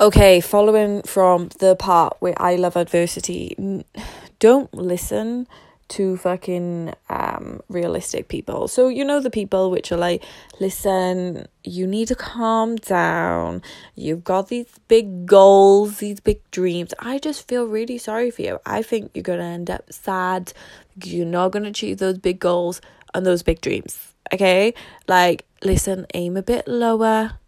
Okay, following from the part where I love adversity, don't listen to fucking um realistic people. So you know the people which are like, listen, you need to calm down. You've got these big goals, these big dreams. I just feel really sorry for you. I think you're gonna end up sad you're not gonna achieve those big goals and those big dreams. Okay? Like, listen, aim a bit lower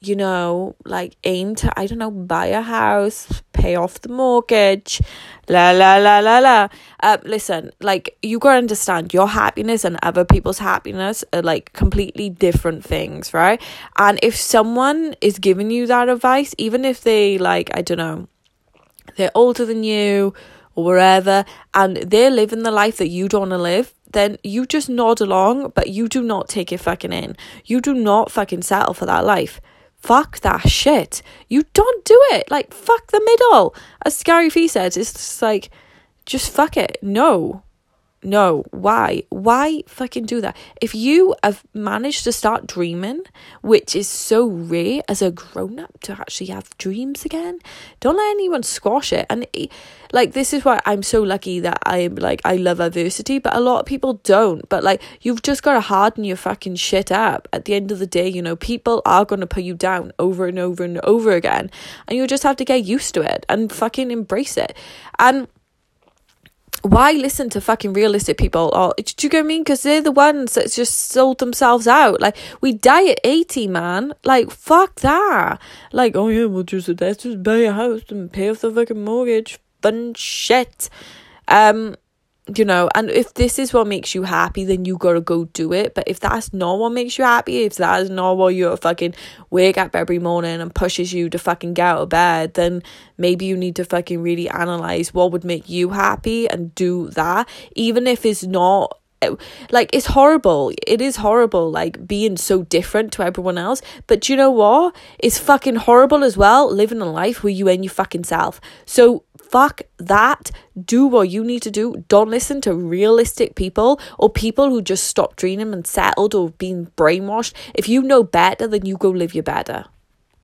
you know, like aim to, I don't know, buy a house, pay off the mortgage, la la la la la. Uh, listen, like you gotta understand your happiness and other people's happiness are like completely different things, right? And if someone is giving you that advice, even if they like, I don't know, they're older than you or wherever, and they're living the life that you don't want to live, then you just nod along, but you do not take it fucking in. You do not fucking settle for that life fuck that shit. You don't do it. Like, fuck the middle. As Gary Vee says, it's just like, just fuck it. No. No, why? Why fucking do that? If you have managed to start dreaming, which is so rare as a grown up to actually have dreams again, don't let anyone squash it. And like, this is why I'm so lucky that I'm like, I love adversity, but a lot of people don't. But like, you've just got to harden your fucking shit up. At the end of the day, you know, people are going to put you down over and over and over again. And you just have to get used to it and fucking embrace it. And why listen to fucking realistic people? Or do you get what I mean? Because they're the ones that just sold themselves out. Like we die at eighty, man. Like fuck that. Like oh yeah, we'll just let's just buy a house and pay off the fucking mortgage. Fun shit. Um, you know, and if this is what makes you happy, then you gotta go do it. But if that's not what makes you happy, if that is not what you're fucking wake up every morning and pushes you to fucking get out of bed, then maybe you need to fucking really analyze what would make you happy and do that, even if it's not like it's horrible. It is horrible like being so different to everyone else. But you know what? It's fucking horrible as well living a life where you ain't your fucking self. So fuck that. Do what you need to do. Don't listen to realistic people or people who just stopped dreaming and settled or been brainwashed. If you know better then you go live your better